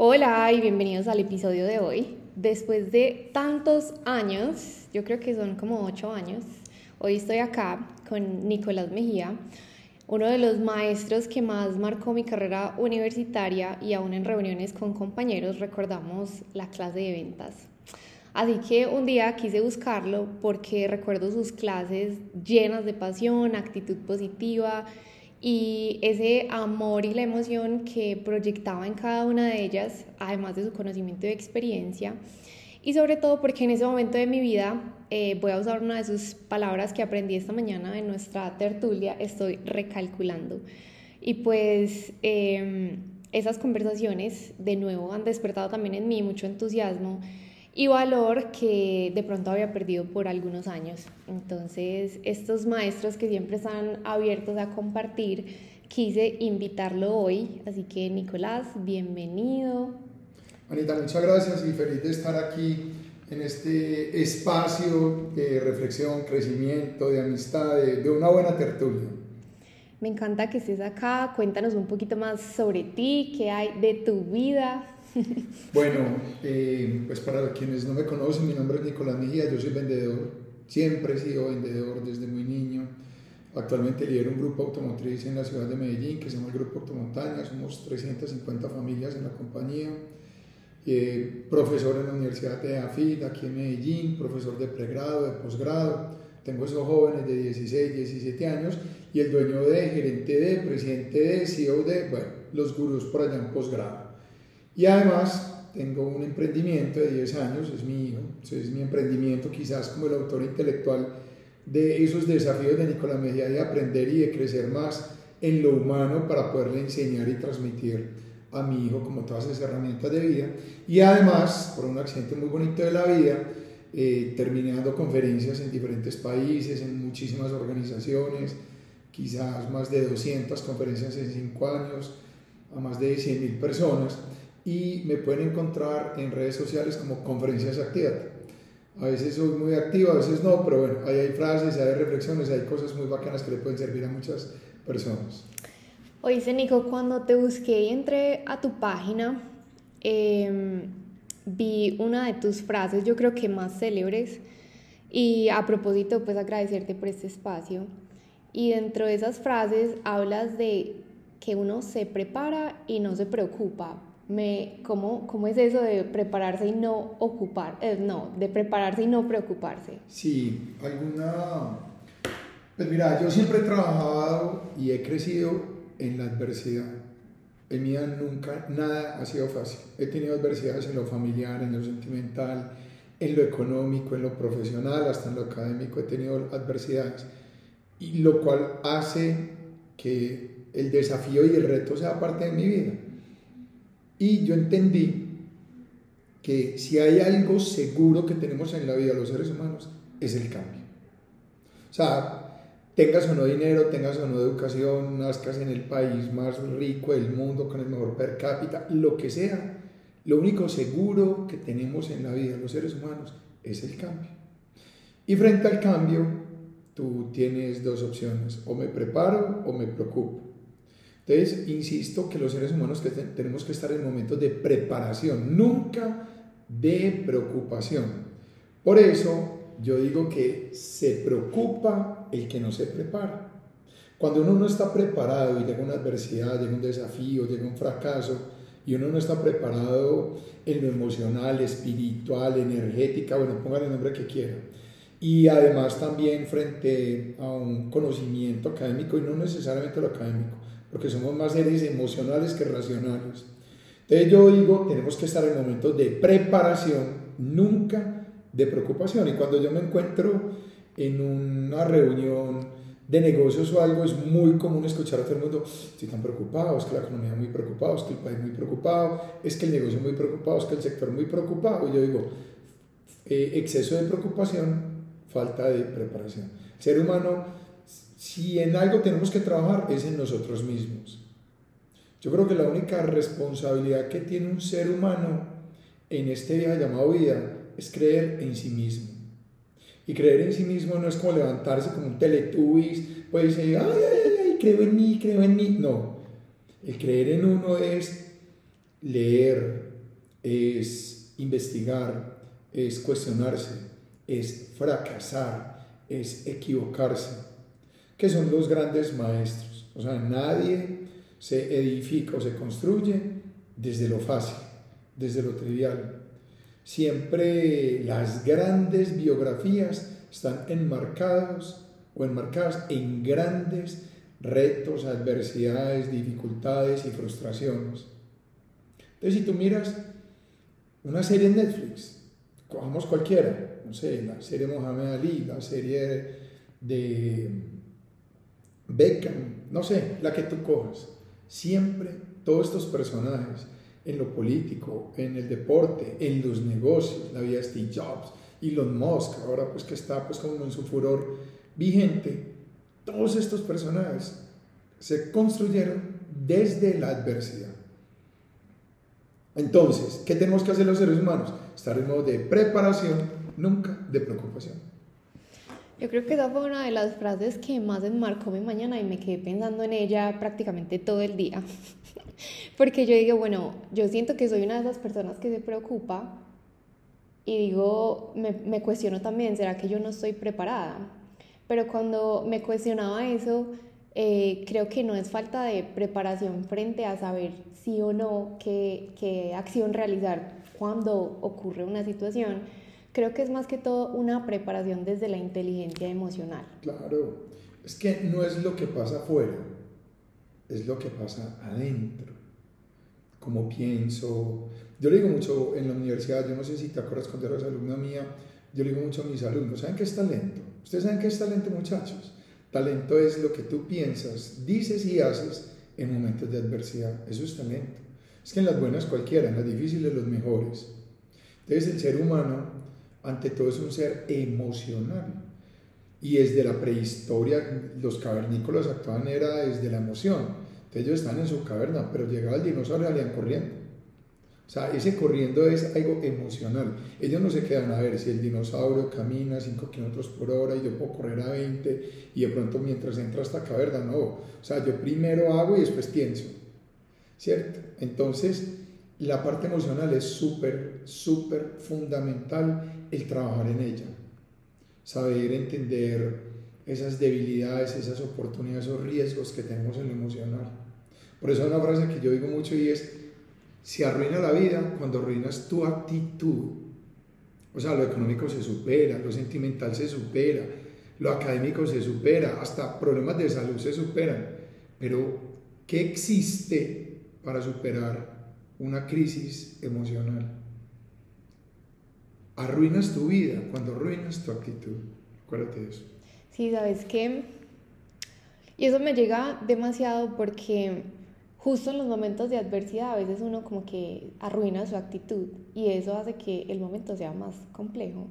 Hola y bienvenidos al episodio de hoy. Después de tantos años, yo creo que son como ocho años, hoy estoy acá con Nicolás Mejía, uno de los maestros que más marcó mi carrera universitaria y aún en reuniones con compañeros recordamos la clase de ventas. Así que un día quise buscarlo porque recuerdo sus clases llenas de pasión, actitud positiva y ese amor y la emoción que proyectaba en cada una de ellas, además de su conocimiento y experiencia. Y sobre todo porque en ese momento de mi vida, eh, voy a usar una de sus palabras que aprendí esta mañana en nuestra tertulia, estoy recalculando. Y pues em, esas conversaciones de nuevo han despertado también en mí mucho entusiasmo y valor que de pronto había perdido por algunos años. Entonces, estos maestros que siempre están abiertos a compartir, quise invitarlo hoy. Así que, Nicolás, bienvenido. Anita, muchas gracias y feliz de estar aquí en este espacio de reflexión, crecimiento, de amistad, de, de una buena tertulia. Me encanta que estés acá. Cuéntanos un poquito más sobre ti, qué hay de tu vida. Bueno, eh, pues para quienes no me conocen, mi nombre es Nicolás Mejía, yo soy vendedor, siempre he sido vendedor desde muy niño. Actualmente lidero un grupo automotriz en la ciudad de Medellín que se llama el Grupo Automontaña, somos 350 familias en la compañía. Eh, profesor en la Universidad de AFID aquí en Medellín, profesor de pregrado, de posgrado. Tengo esos jóvenes de 16, 17 años y el dueño de, gerente de, presidente de, CEO de, bueno, los gurús por allá en posgrado. Y además tengo un emprendimiento de 10 años, es mi hijo, es mi emprendimiento quizás como el autor intelectual de esos desafíos de Nicolás Mejía de aprender y de crecer más en lo humano para poderle enseñar y transmitir a mi hijo como todas esas herramientas de vida. Y además, por un accidente muy bonito de la vida, eh, terminé dando conferencias en diferentes países, en muchísimas organizaciones, quizás más de 200 conferencias en 5 años, a más de 100.000 personas y me pueden encontrar en redes sociales como Conferencias Actívate. A veces soy muy activo, a veces no, pero bueno, ahí hay frases, hay reflexiones, hay cosas muy bacanas que le pueden servir a muchas personas. Oye, Nico, cuando te busqué y entré a tu página, em, vi una de tus frases, yo creo que más célebres, y a propósito, pues agradecerte por este espacio. Y dentro de esas frases hablas de que uno se prepara y no se preocupa, me, ¿cómo, ¿cómo, es eso de prepararse y no ocupar? Eh, no, de prepararse y no preocuparse. Sí, alguna... Pues mira, yo siempre he trabajado y he crecido en la adversidad. En mi vida nunca nada ha sido fácil. He tenido adversidades en lo familiar, en lo sentimental, en lo económico, en lo profesional, hasta en lo académico. He tenido adversidades. Y lo cual hace que el desafío y el reto sea parte de mi vida. Y yo entendí que si hay algo seguro que tenemos en la vida los seres humanos, es el cambio. O sea, tengas o no dinero, tengas o no educación, nazcas en el país más rico del mundo, con el mejor per cápita, lo que sea, lo único seguro que tenemos en la vida los seres humanos es el cambio. Y frente al cambio, tú tienes dos opciones, o me preparo o me preocupo. Entonces, insisto que los seres humanos tenemos que estar en momentos de preparación, nunca de preocupación. Por eso yo digo que se preocupa el que no se prepara. Cuando uno no está preparado y llega una adversidad, llega un desafío, llega un fracaso, y uno no está preparado en lo emocional, espiritual, energética, bueno, pongan el nombre que quieran. Y además también frente a un conocimiento académico y no necesariamente lo académico, porque somos más seres emocionales que racionales. Entonces yo digo, tenemos que estar en momentos de preparación, nunca de preocupación. Y cuando yo me encuentro en una reunión de negocios o algo, es muy común escuchar a todo el mundo, estoy tan preocupado, es que la economía muy preocupada, es que el país muy preocupado, es que el negocio muy preocupado, es que el sector muy preocupado. Y yo digo, eh, exceso de preocupación, falta de preparación. El ser humano si en algo tenemos que trabajar es en nosotros mismos. Yo creo que la única responsabilidad que tiene un ser humano en este viaje llamado vida es creer en sí mismo. Y creer en sí mismo no es como levantarse como un teletubbies, pues decir, ay, ay, ay, creo en mí, creo en mí. No, el creer en uno es leer, es investigar, es cuestionarse, es fracasar, es equivocarse, que son los grandes maestros. O sea, nadie se edifica o se construye desde lo fácil, desde lo trivial. Siempre las grandes biografías están enmarcados o enmarcadas en grandes retos, adversidades, dificultades y frustraciones. Entonces, si tú miras una serie en Netflix, cojamos cualquiera, no sé, la serie Mohamed Ali, la serie de Beckham, no sé, la que tú cojas, siempre todos estos personajes en lo político, en el deporte, en los negocios, la vida de Steve Jobs, Elon Musk, ahora pues que está pues como en su furor vigente, todos estos personajes se construyeron desde la adversidad. Entonces, ¿qué tenemos que hacer los seres humanos? Estar en modo de preparación, nunca de preocupación. Yo creo que esa fue una de las frases que más enmarcó mi mañana y me quedé pensando en ella prácticamente todo el día. Porque yo digo, bueno, yo siento que soy una de esas personas que se preocupa y digo, me, me cuestiono también, ¿será que yo no estoy preparada? Pero cuando me cuestionaba eso, eh, creo que no es falta de preparación frente a saber sí o no qué, qué acción realizar cuando ocurre una situación. Creo que es más que todo una preparación desde la inteligencia emocional. Claro, es que no es lo que pasa afuera, es lo que pasa adentro. Cómo pienso. Yo le digo mucho en la universidad, yo no sé si te acuerdas cuando eras alumna mía, yo le digo mucho a mis alumnos, ¿saben qué es talento? ¿Ustedes saben qué es talento, muchachos? Talento es lo que tú piensas, dices y haces en momentos de adversidad. Eso es talento. Es que en las buenas cualquiera, en las difíciles los mejores. Entonces el ser humano, ante todo, es un ser emocional. Y desde la prehistoria, los cavernícolas actuaban era desde la emoción. Entonces ellos están en su caverna, pero llegaba el dinosaurio y salían corriendo. O sea, ese corriendo es algo emocional. Ellos no se quedan a ver si el dinosaurio camina 5 kilómetros por hora y yo puedo correr a 20 y de pronto mientras entra a esta caverna, no. O sea, yo primero hago y después pienso. ¿Cierto? Entonces, la parte emocional es súper, súper fundamental el trabajar en ella. Saber entender esas debilidades, esas oportunidades, esos riesgos que tenemos en lo emocional. Por eso hay una frase que yo digo mucho y es, se arruina la vida cuando arruinas tu actitud. O sea, lo económico se supera, lo sentimental se supera, lo académico se supera, hasta problemas de salud se superan. Pero, ¿qué existe para superar una crisis emocional? Arruinas tu vida cuando arruinas tu actitud. Acuérdate de eso. Sí, sabes qué. Y eso me llega demasiado porque justo en los momentos de adversidad a veces uno como que arruina su actitud y eso hace que el momento sea más complejo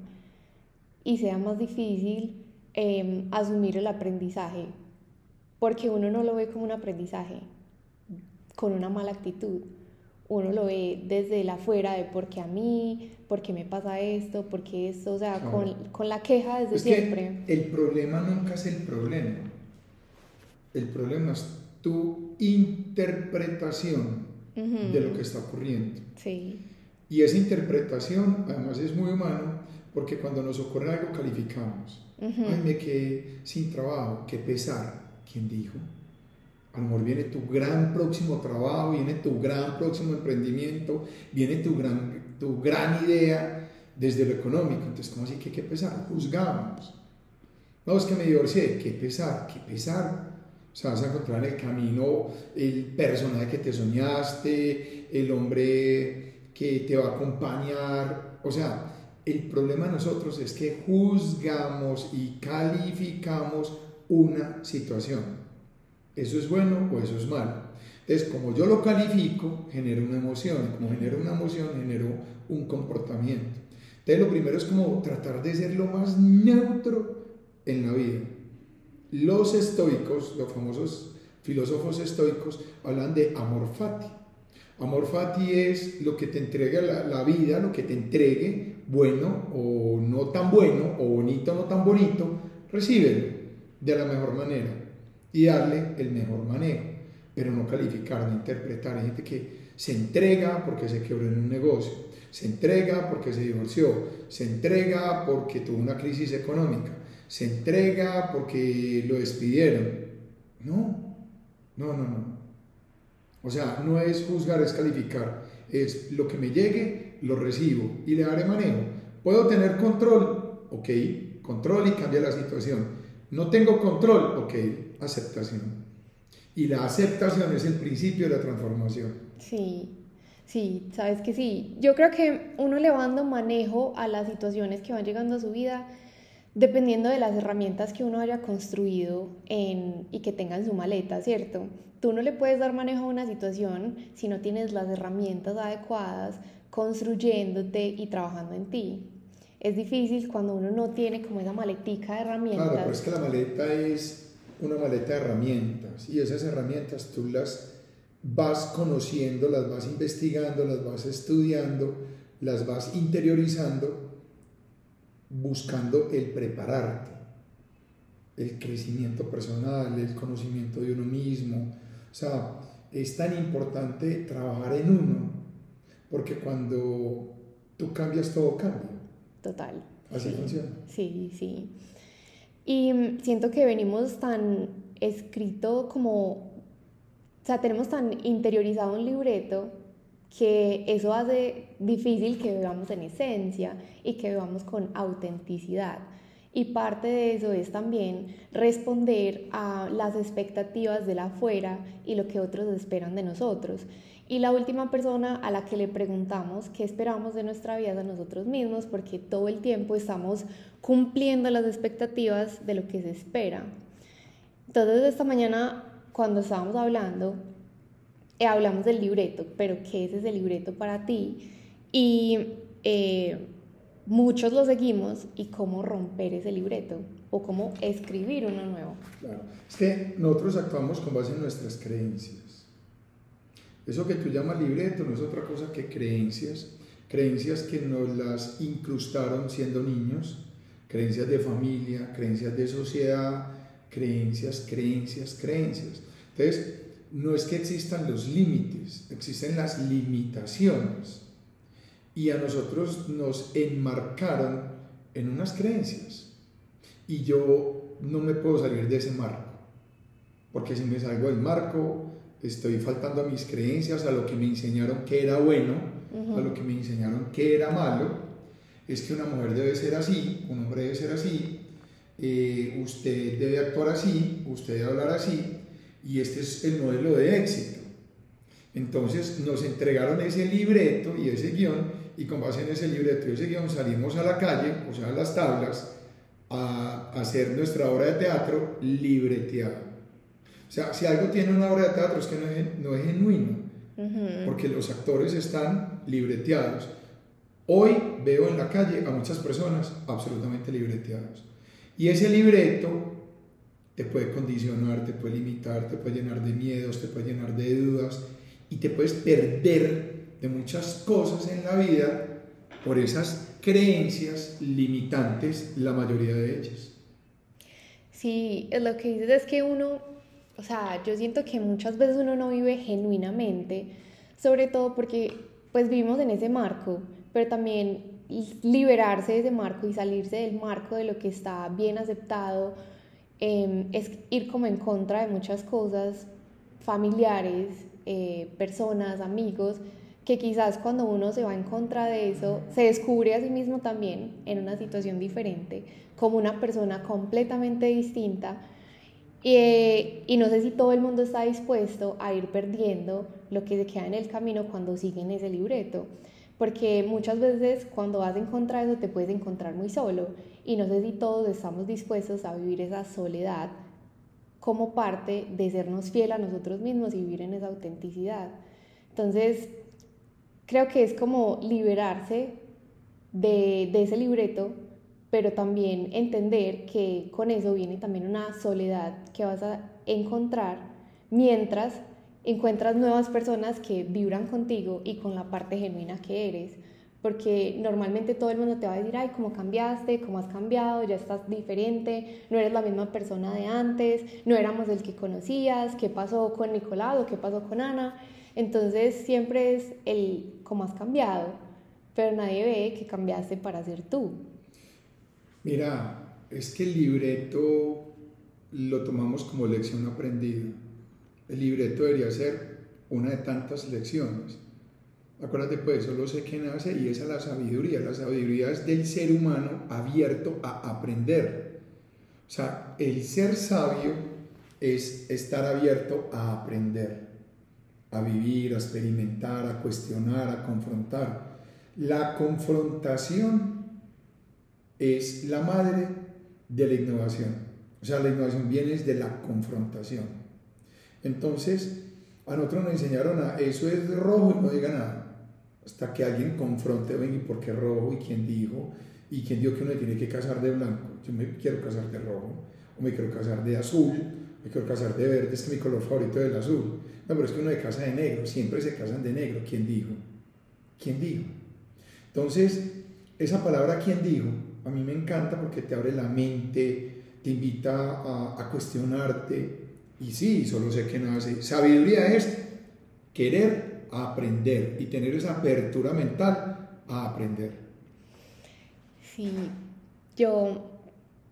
y sea más difícil em, asumir el aprendizaje porque uno no lo ve como un aprendizaje con una mala actitud uno lo ve desde la afuera de por qué a mí, por qué me pasa esto, por qué esto, o sea, con, con, la queja desde siempre. el problema nunca es el problema. El problema es tu interpretación de lo que está ocurriendo. Sí. Y esa interpretación además es muy humana porque cuando nos ocurre algo calificamos. Ay, me quedé sin trabajo, qué pesar. ¿Quién dijo? A lo mejor viene tu gran próximo trabajo, viene tu gran próximo emprendimiento, viene tu gran, tu gran idea desde lo económico. Entonces, ¿cómo así qué pesar? Juzgamos. No, es que me divorcié, qué pesar, qué pesar o sea, vas a encontrar en el camino el personaje que te soñaste, el hombre que te va a acompañar. O sea, el problema de nosotros es que juzgamos y calificamos una situación. ¿Eso es bueno o eso es malo? Entonces, como yo lo califico, genero una emoción. Como genero una emoción, genero un comportamiento. Entonces, lo primero es como tratar de ser lo más neutro en la vida. Los estoicos, los famosos filósofos estoicos, hablan de amor fati. Amor fati es lo que te entrega la, vida, lo que te entregue, bueno o no tan bueno, o bonito o no tan bonito, recíbelo de la mejor manera y darle el mejor manejo. pero no calificar, no interpretar. Hay gente que se entrega porque se quebró en un negocio, se entrega porque se divorció, se entrega porque tuvo una crisis económica, se entrega porque lo despidieron. No, no, no, no. O sea, no es juzgar, es calificar. Es lo que me llegue, lo recibo y le daré manejo. ¿Puedo tener control? Ok, control y cambia la situación. No tengo control, ok, aceptación. Y la aceptación es el principio de la transformación. Sí, sí, sabes que sí. Yo creo que uno le va dando manejo a las situaciones que van llegando a su vida dependiendo de las herramientas que uno haya construido en, y que tenga en su maleta, ¿cierto? Tú no le puedes dar manejo a una situación si no tienes las herramientas adecuadas construyéndote y trabajando en ti. Es difícil cuando uno no tiene como esa maletica de herramientas. Claro, pero es que la maleta es una maleta de herramientas y esas herramientas tú las vas conociendo, las vas investigando, las vas estudiando, las vas interiorizando, buscando el prepararte, el crecimiento personal, el conocimiento de uno mismo. O sea, es tan importante trabajar en uno, porque cuando tú cambias, todo cambia. Total. Así funciona. Sí, sí. Y siento que venimos tan escrito como, o sea, tenemos tan interiorizado un libreto que eso hace difícil que vivamos en esencia y que vivamos con autenticidad. Y parte de eso es también responder a las expectativas de la afuera y lo que otros esperan de nosotros. Y la última persona a la que le preguntamos qué esperamos de nuestra vida es a nosotros mismos, porque todo el tiempo estamos cumpliendo las expectativas de lo que se espera. Entonces, esta mañana, cuando estábamos hablando, eh, hablamos del libreto, pero ¿qué es ese libreto para ti? Y eh, muchos lo seguimos y cómo romper ese libreto o cómo escribir uno nuevo. Claro, es que nosotros actuamos con base en nuestras creencias. Eso que tú llamas libreto no es otra cosa que creencias, creencias que nos las incrustaron siendo niños, creencias de familia, creencias de sociedad, creencias, creencias, creencias. Entonces, no es que existan los límites, existen las limitaciones. Y a nosotros nos enmarcaron en unas creencias. Y yo no me puedo salir de ese marco. Porque si me salgo del marco, estoy faltando a mis creencias, a lo que me enseñaron que era bueno, a lo que me enseñaron que era malo, es que una mujer debe ser así, un hombre debe ser así, eh, usted debe actuar así, usted debe hablar así, y este es el modelo de éxito. Entonces nos entregaron ese libreto y ese guion, y con base en ese libreto y ese guion salimos a la calle, o sea, a las tablas, a hacer nuestra obra de teatro libreteada. O sea, si algo tiene una obra de teatro es que no es, genuino, porque los actores están libreteados. Hoy veo en la calle a muchas personas absolutamente libreteados. Y ese libreto te puede condicionar, te puede limitar, te puede llenar de miedos, te puede llenar de dudas y te puedes perder de muchas cosas en la vida por esas creencias limitantes, la mayoría de ellas. Sí, lo que dices es que uno o sea, yo siento que muchas veces uno no vive genuinamente, sobre todo porque pues vivimos en ese marco, pero también liberarse de ese marco y salirse del marco de lo que está bien aceptado em, es ir como en contra de muchas cosas familiares, eh, personas, amigos, que quizás cuando uno se va en contra de eso, se descubre a sí mismo también en una situación diferente, como una persona completamente distinta y, y, no sé si todo el mundo está dispuesto a ir perdiendo lo que se queda en el camino cuando siguen ese libreto. Porque muchas veces cuando vas en contra de eso te puedes encontrar muy solo. Y no sé si todos estamos dispuestos a vivir esa soledad como parte de sernos fiel a nosotros mismos y vivir en esa autenticidad. Entonces, creo que es como liberarse de, de ese libreto pero también entender que con eso viene también una soledad que vas a encontrar mientras encuentras nuevas personas que vibran contigo y con la parte genuina que eres. porque normalmente todo el mundo te va a decir, ay, cómo cambiaste, cómo has cambiado, ya estás diferente, no eres la misma persona de antes, no éramos el que conocías, qué pasó con Nicolás o qué pasó con Ana. Entonces siempre es el cómo has cambiado, pero nadie ve que cambiaste para ser tú. Mira, es que el libreto lo tomamos como lección aprendida. El libreto debería ser una de tantas lecciones. Acuérdate pues, solo sé que nace y esa es la sabiduría. La sabiduría es del ser humano abierto a aprender. O sea, el ser sabio es estar abierto a aprender, a vivir, a experimentar, a cuestionar, a confrontar. La confrontación es la madre de la innovación. O sea, la innovación viene de la confrontación. Entonces, a nosotros nos enseñaron a eso es rojo y no diga nada. Hasta que alguien confronte, ven, ¿y por qué rojo? ¿Y quién dijo? ¿Y quién dijo que uno tiene que casar de blanco? Yo me quiero casar de rojo, o me quiero casar de azul, me quiero casar de verde, es que mi color favorito es el azul. No, pero es que uno se casa de negro, siempre se casan de negro. ¿Quién dijo? ¿Quién dijo? Entonces, esa palabra ¿quién dijo? A mí me encanta porque te abre la mente, te invita a, cuestionarte, y sí, solo sé que nace. Sabiduría es querer aprender y tener esa apertura mental a aprender. Sí, yo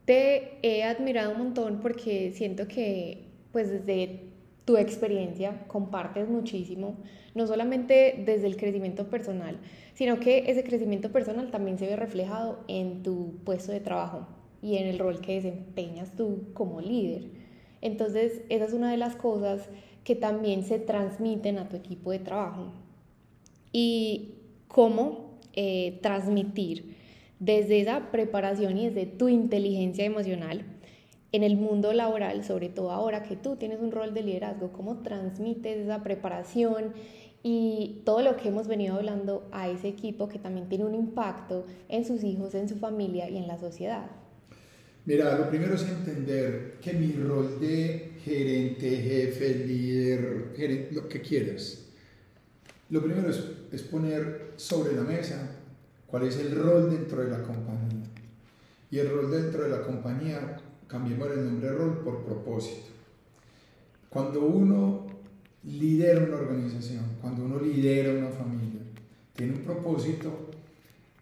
te he admirado un montón porque siento que pues desde tu experiencia compartes muchísimo, no solamente desde el crecimiento personal, sino que ese crecimiento personal también se ve reflejado en tu puesto de trabajo y en el rol que desempeñas tú como líder. Entonces, esa es una de las cosas que también se transmiten a tu equipo de trabajo. Y cómo eh, transmitir desde esa preparación y desde tu inteligencia emocional en el mundo laboral, sobre todo ahora que tú tienes un rol de liderazgo, cómo transmites esa preparación y todo lo que hemos venido hablando a ese equipo que también tiene un impacto en sus hijos, en su familia y en la sociedad. Mira, lo primero es entender que mi rol de gerente, jefe, líder, lo que quieras, lo primero es, es poner sobre la mesa cuál es el rol dentro de la compañía. Y el rol dentro de la compañía, cambiemos el nombre de rol por propósito. Cuando uno lidera una organización, cuando uno lidera una familia, tiene un propósito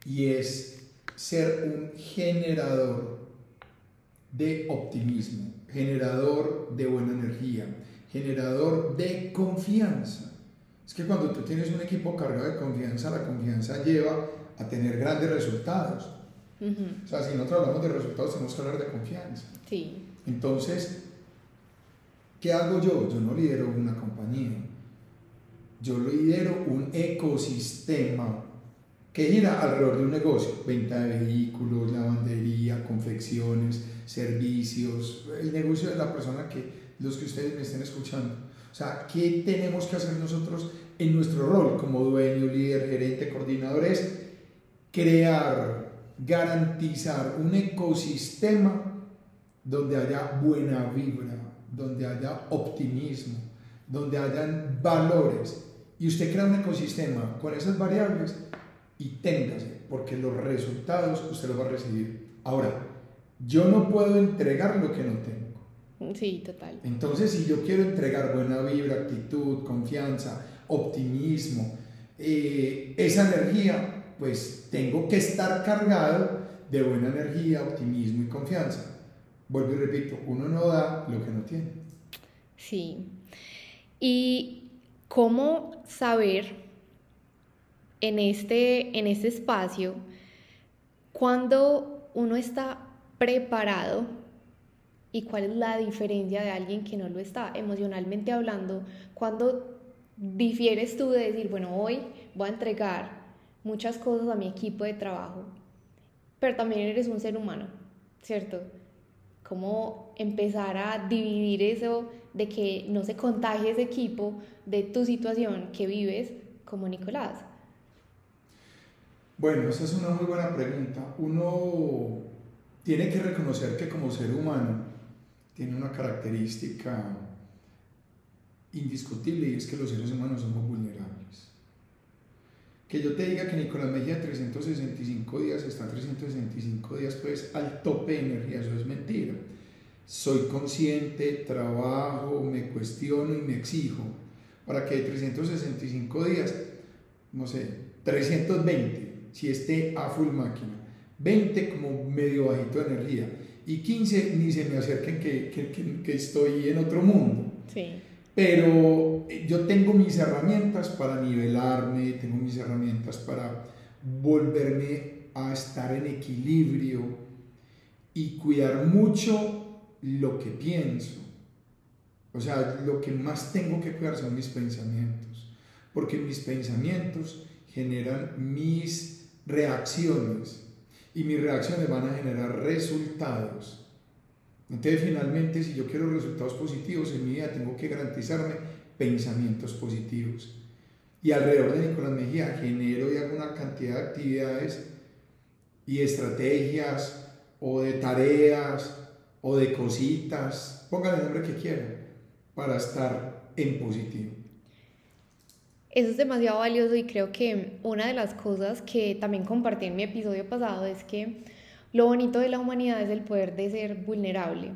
y es ser un generador de optimismo, generador de buena energía, generador de confianza. Es que cuando tú tienes un equipo cargado de confianza, la confianza lleva a tener grandes resultados. O sea, si nosotros hablamos de resultados, tenemos que hablar de confianza. Sí. Entonces, ¿qué hago yo? Yo no lidero una compañía. Yo lidero un ecosistema que gira alrededor de un negocio, venta de vehículos, lavandería, confecciones, servicios, el negocio de la persona que los que ustedes me estén escuchando. O sea, ¿qué tenemos que hacer nosotros en nuestro rol como dueño, líder, gerente, coordinador? Es crear, garantizar un ecosistema donde haya buena vibra, donde haya optimismo, donde hayan valores. Y usted crea un ecosistema con esas variables y téngase, porque los resultados usted los va a recibir. Ahora, yo no puedo entregar lo que no tengo. Sí, total. Entonces, si yo quiero entregar buena vibra, actitud, confianza, optimismo, eh, esa energía, pues tengo que estar cargado de buena energía, optimismo y confianza. Vuelvo y repito, uno no da lo que no tiene. Sí. ¿Y cómo saber en este, en este espacio cuando uno está preparado y cuál es la diferencia de alguien que no lo está emocionalmente hablando, cuando difieres tú de decir, bueno, hoy voy a entregar muchas cosas a mi equipo de trabajo, pero también eres un ser humano, ¿cierto? Cómo empezar a dividir eso de que no se contagie ese equipo de tu situación que vives como Nicolás. Bueno, esa es una muy buena pregunta. Uno tiene que reconocer que como ser humano tiene una característica indiscutible y es que los seres humanos somos vulnerables. Que yo te diga que Nicolás Mejía 365 días está 365 días pues al tope de energía, eso es mentira. Soy consciente, trabajo, me cuestiono y me exijo para que de 365 días, no sé, 320, si esté a full máquina, 20 como medio bajito de energía y 15 ni se me acerquen que, que, que estoy en otro mundo. Sí. Pero eh, yo tengo mis herramientas para nivelarme, tengo mis herramientas para volverme a estar en equilibrio y cuidar mucho lo que pienso. O sea, lo que más tengo que cuidar son mis pensamientos, porque mis pensamientos generan mis reacciones y mis reacciones van a generar resultados. Entonces, finalmente, si yo quiero resultados positivos en mi vida, tengo que garantizarme pensamientos positivos. Y alrededor de Nicolás Mejía genero y hago una cantidad de actividades y estrategias o de tareas o de cositas, póngale el nombre que quieran, para estar en positivo. Eso es demasiado valioso y creo que una de las cosas que también compartí en mi episodio pasado es que lo bonito de la humanidad es el poder de ser vulnerable,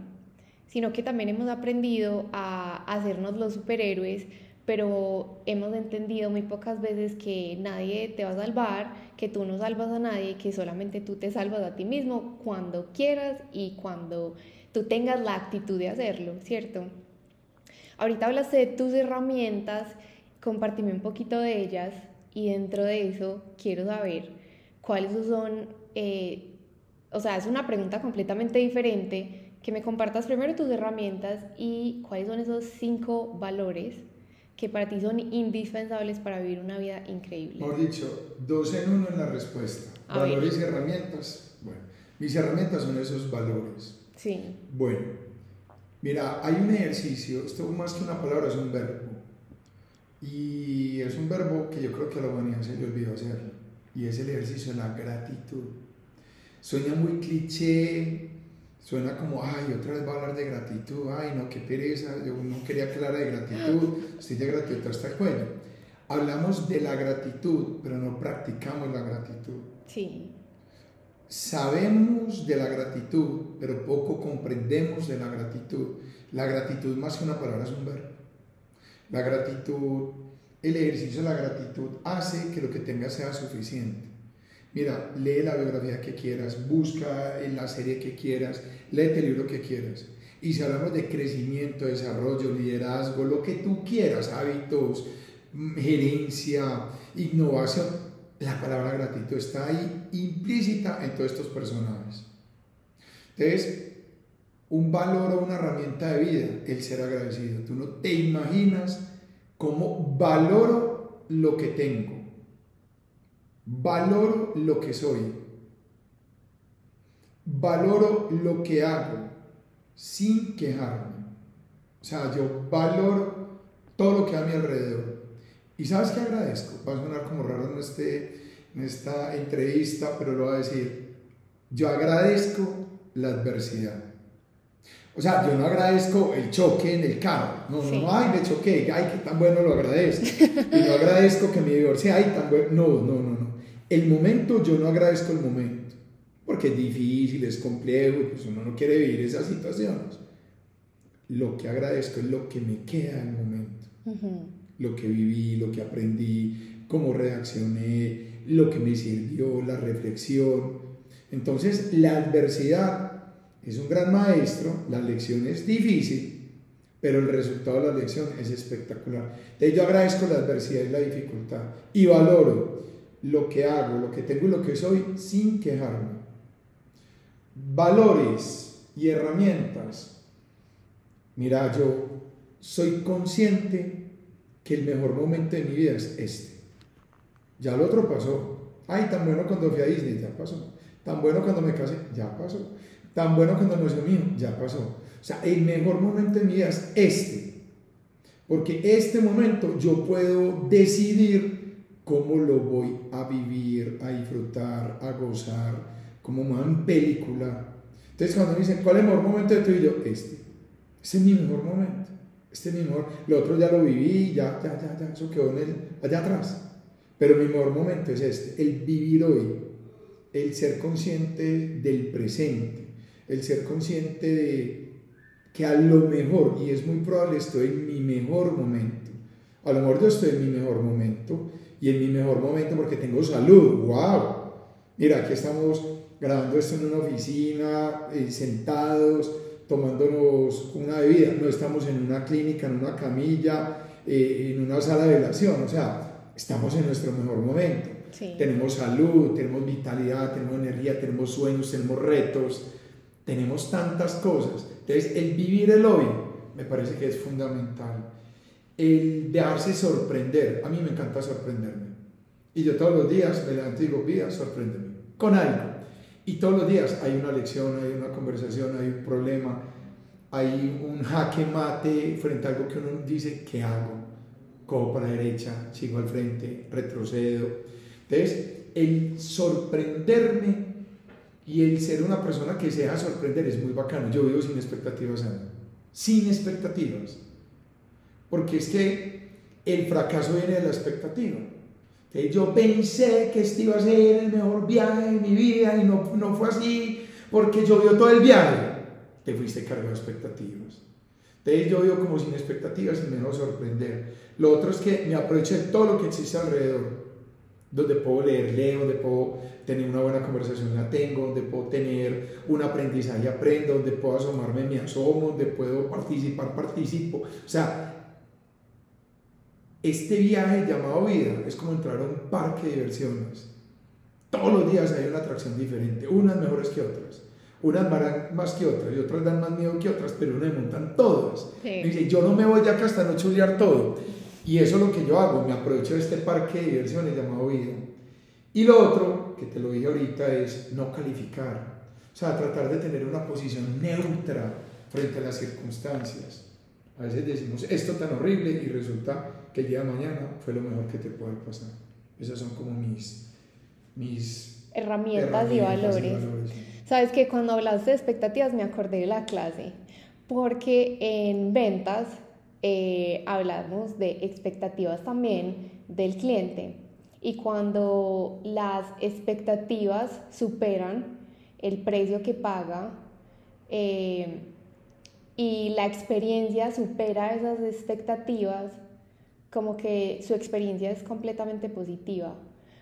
sino que también hemos aprendido a hacernos los superhéroes, pero hemos entendido muy pocas veces que nadie te va a salvar, que tú no salvas a nadie, que solamente tú te salvas a ti mismo cuando quieras y cuando tú tengas la actitud de hacerlo, ¿cierto? Ahorita hablaste de tus herramientas, compartime un poquito de ellas y dentro de eso quiero saber cuáles son eh, o sea, es una pregunta completamente diferente, que me compartas primero tus herramientas y cuáles son esos cinco valores que para ti son indispensables para vivir una vida increíble. Por dicho, dos en uno en la respuesta. valores y herramientas. Bueno, mis herramientas son esos valores. Sí. Bueno, mira, hay un ejercicio, esto más que una palabra es un verbo. Y es un verbo que yo creo que a la humanidad se le olvidó hacer. Y es el ejercicio de la gratitud suena muy cliché, suena como, ay, otra vez va a hablar de gratitud, ay, no, qué pereza, yo no quería que hablara de gratitud, estoy de gratitud hasta el cuello. Hablamos de la gratitud, pero no practicamos la gratitud. Sí. Sabemos de la gratitud, pero poco comprendemos de la gratitud. La gratitud más que una palabra es un verbo. La gratitud, el ejercicio de la gratitud hace que lo que tengas sea suficiente. Mira, lee la biografía que quieras, busca en la serie que quieras, lee el libro que quieras. Y si hablamos de crecimiento, desarrollo, liderazgo, lo que tú quieras, hábitos, mm, gerencia, innovación, la palabra gratitud está ahí implícita en todos estos personajes. Entonces, un valor o una herramienta de vida, el ser agradecido. Tú no te imaginas cómo valoro lo que tengo Valoro lo que soy. Valoro lo que hago sin quejarme. O sea, yo valoro todo lo que hay a mi alrededor. ¿Y sabes qué agradezco? Va a sonar como raro en, este, en esta entrevista, pero lo voy a decir. Yo agradezco la adversidad. O sea, yo no agradezco el choque en el carro. No, no, no, ay, me choqué, ay, qué tan bueno lo agradezco. Y no agradezco que me divorcie, ay, tan bueno. No, no, no, no. El momento, yo no agradezco el momento, porque es difícil, es complejo, y pues uno no quiere vivir esas situaciones. Lo que agradezco es lo que me queda en el momento, lo que viví, lo que aprendí, cómo reaccioné, lo que me sirvió, la reflexión. Entonces, la adversidad es un gran maestro, la lección es difícil, pero el resultado de la lección es espectacular. Entonces, yo agradezco la adversidad y la dificultad y valoro lo que hago, lo que tengo y lo que soy sin quejarme. Valores y herramientas. Mira, yo soy consciente que el mejor momento de mi vida es este. Ya el otro pasó. Ay, tan bueno cuando fui a Disney, ya pasó. Tan bueno cuando me casé, ya pasó. Tan bueno cuando no es mío, ya pasó. O sea, el mejor momento de mi vida es este. Porque este momento yo puedo decidir cómo lo voy a vivir, a disfrutar, a gozar, como una película. Entonces cuando me dicen, ¿cuál es el mejor momento de tu vida? Este. Este es mi mejor momento. Este es mi mejor. Lo otro ya lo viví, ya, ya, ya, ya, eso quedó en el, allá atrás. Pero mi mejor momento es este, el vivir hoy, el ser consciente del presente, el ser consciente de que a lo mejor, y es muy probable, estoy en mi mejor momento. A lo mejor yo estoy en mi mejor momento, y en mi mejor momento porque tengo salud, wow. Mira, aquí estamos grabando esto en una oficina, eh, sentados, tomándonos una bebida, no estamos en una clínica, en una camilla, eh, en una sala de velación, o sea, estamos en nuestro mejor momento. Tenemos salud, tenemos vitalidad, tenemos energía, tenemos sueños, tenemos retos, tenemos tantas cosas. Entonces, el vivir el hoy me parece que es fundamental. El dejarse sorprender, a mí me encanta sorprenderme. Y yo todos los días me levanto y digo, vida, sorpréndeme, con algo. Y todos los días hay una lección, hay una conversación, hay un problema, hay un jaque mate frente a algo que uno dice, ¿qué hago? Cojo para la derecha, sigo al frente, retrocedo. Entonces, el sorprenderme y el ser una persona que se deja sorprender es muy bacano. Yo vivo sin expectativas, sin expectativas. Porque es que el fracaso viene de la expectativa. yo pensé que este iba a ser el mejor viaje de mi vida y no, no fue así porque llovió todo el viaje. Te fuiste cargado de expectativas. Entonces yo vivo como sin expectativas y me dejo sorprender. Lo otro es que me aprovecho de todo lo que existe alrededor donde puedo leer, leo, donde puedo tener una buena conversación, la tengo, donde puedo tener un aprendizaje, aprendo, donde puedo asomarme, me asomo, donde puedo participar, participo. O sea, este viaje llamado vida es como entrar a un parque de diversiones. Todos los días hay una atracción diferente, unas mejores que otras. Unas van más que otras y otras dan más miedo que otras, pero uno montan todas. dice, yo no me voy acá hasta no chulear todo. Y eso es lo que yo hago, me aprovecho de este parque de diversiones llamado vida. Y lo otro, que te lo dije ahorita, es no calificar. O sea, tratar de tener una posición neutra frente a las circunstancias. A veces decimos esto tan horrible y resulta que el día de mañana fue lo mejor que te puede pasar. Esas son como mis, mis herramientas, y valores. Sabes que cuando hablas de expectativas me acordé de la clase, porque en ventas eh, hablamos de expectativas también del cliente. Y cuando las expectativas superan el precio que paga, eh, y la experiencia supera esas expectativas, como que su experiencia es completamente positiva.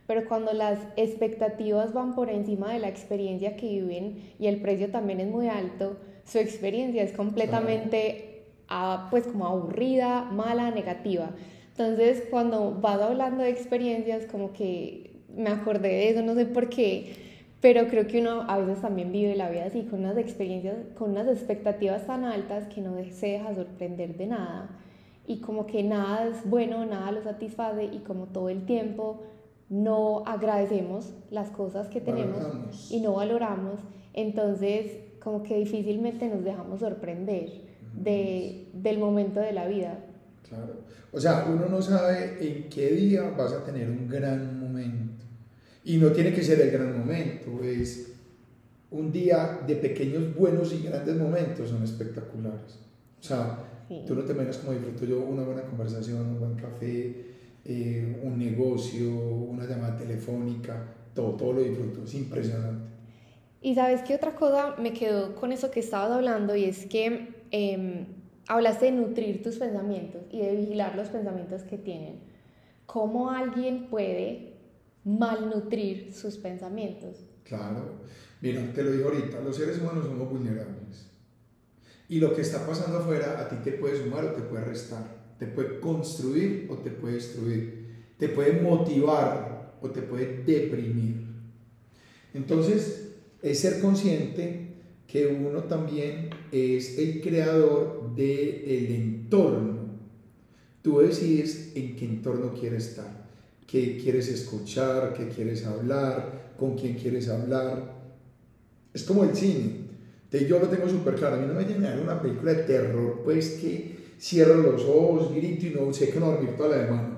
Pero cuando las expectativas van por encima de la experiencia que viven y el precio también es muy alto, su experiencia es completamente ah, pues como aburrida, mala, negativa. Entonces, cuando vas hablando de experiencias, como que me acordé de eso, no sé por qué, pero creo que uno a veces también vive la vida así, con unas experiencias, con unas expectativas tan altas que no se deja sorprender de nada. Y como que nada es bueno, nada lo satisface y como todo el tiempo no agradecemos las cosas que tenemos y no valoramos, entonces como que difícilmente nos dejamos sorprender de, del momento de la vida. Claro, o sea, uno no sabe en qué día vas a tener un gran momento y no tiene que ser el gran momento, es un día de pequeños buenos y grandes momentos, son espectaculares. O sea, tú no te imaginas como disfruto yo una buena conversación, un buen café, eh, un negocio, una llamada telefónica, todo, todo lo disfruto, es impresionante. Y sabes qué otra cosa me quedó con eso que estabas hablando y es que eh, hablaste de nutrir tus pensamientos y de vigilar los pensamientos que tienen. ¿Cómo alguien puede malnutrir sus pensamientos. Claro, mira, te lo digo ahorita, los seres humanos somos vulnerables. Y lo que está pasando afuera a ti te puede sumar o te puede restar, te puede construir o te puede destruir, te puede motivar o te puede deprimir. Entonces, es ser consciente que uno también es el creador del entorno. Tú decides en qué entorno quieres estar qué quieres escuchar, qué quieres hablar, con quién quieres hablar. Es como el cine. yo lo tengo súper claro. A mí no me viene a una película de terror, pues que cierro los ojos, grito y no sé que no dormir toda la semana.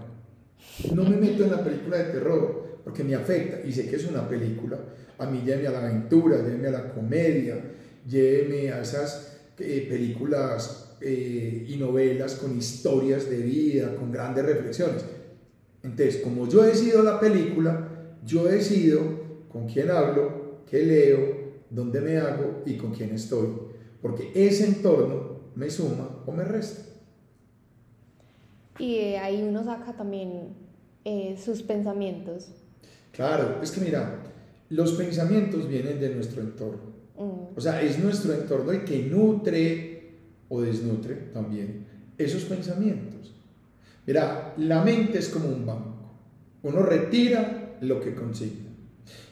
No me meto en la película de terror porque me afecta y sé que es una película. A mí lléveme a la aventura, lléveme a la comedia, lléveme a esas eh, películas eh, y novelas con historias de vida, con grandes reflexiones Entonces, como yo decido la película, yo decido con quién hablo, qué leo, dónde me hago y con quién estoy. Porque ese entorno me suma o me resta. Y ahí uno saca también eh, sus pensamientos. Claro, es que mira, los pensamientos vienen de nuestro entorno. Mm. O sea, es nuestro entorno el que nutre o desnutre también esos pensamientos. Mira, la mente es como un banco. Uno retira lo que consigna.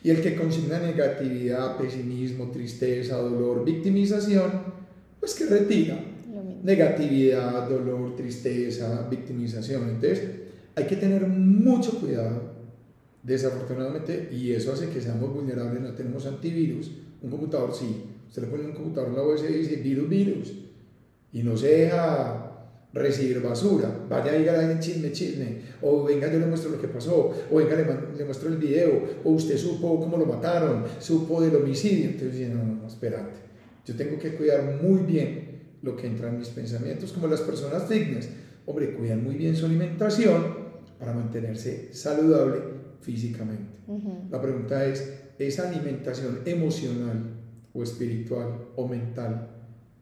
Y el que consigna negatividad, pesimismo, tristeza, dolor, victimización, pues que retira negatividad, dolor, tristeza, victimización. Entonces, hay que tener mucho cuidado, desafortunadamente, y eso hace que seamos vulnerables, no tenemos antivirus. Un computador sí, usted le pone un computador en la USB y dice virus, virus, y no se deja recibir basura. Vaya a diga alguien chisme, chisme. O venga, yo le muestro lo que pasó. O venga, le, le, muestro el video. O usted supo cómo lo mataron. Supo del homicidio. Entonces, no, no, no, espérate. Yo tengo que cuidar muy bien lo que entra en mis pensamientos, como las personas dignas. Hombre, cuidan muy bien su alimentación para mantenerse saludable físicamente. La pregunta es, ¿esa alimentación emocional o espiritual o mental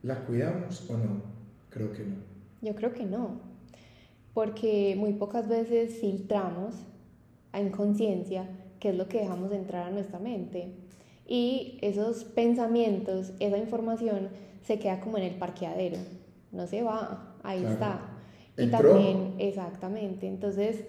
la cuidamos o no? Creo que no. Yo creo que no, porque muy pocas veces filtramos en conciencia qué es lo que dejamos entrar a nuestra mente. Y esos pensamientos, esa información se queda como en el parqueadero, no se va, ahí está. Y también, exactamente, entonces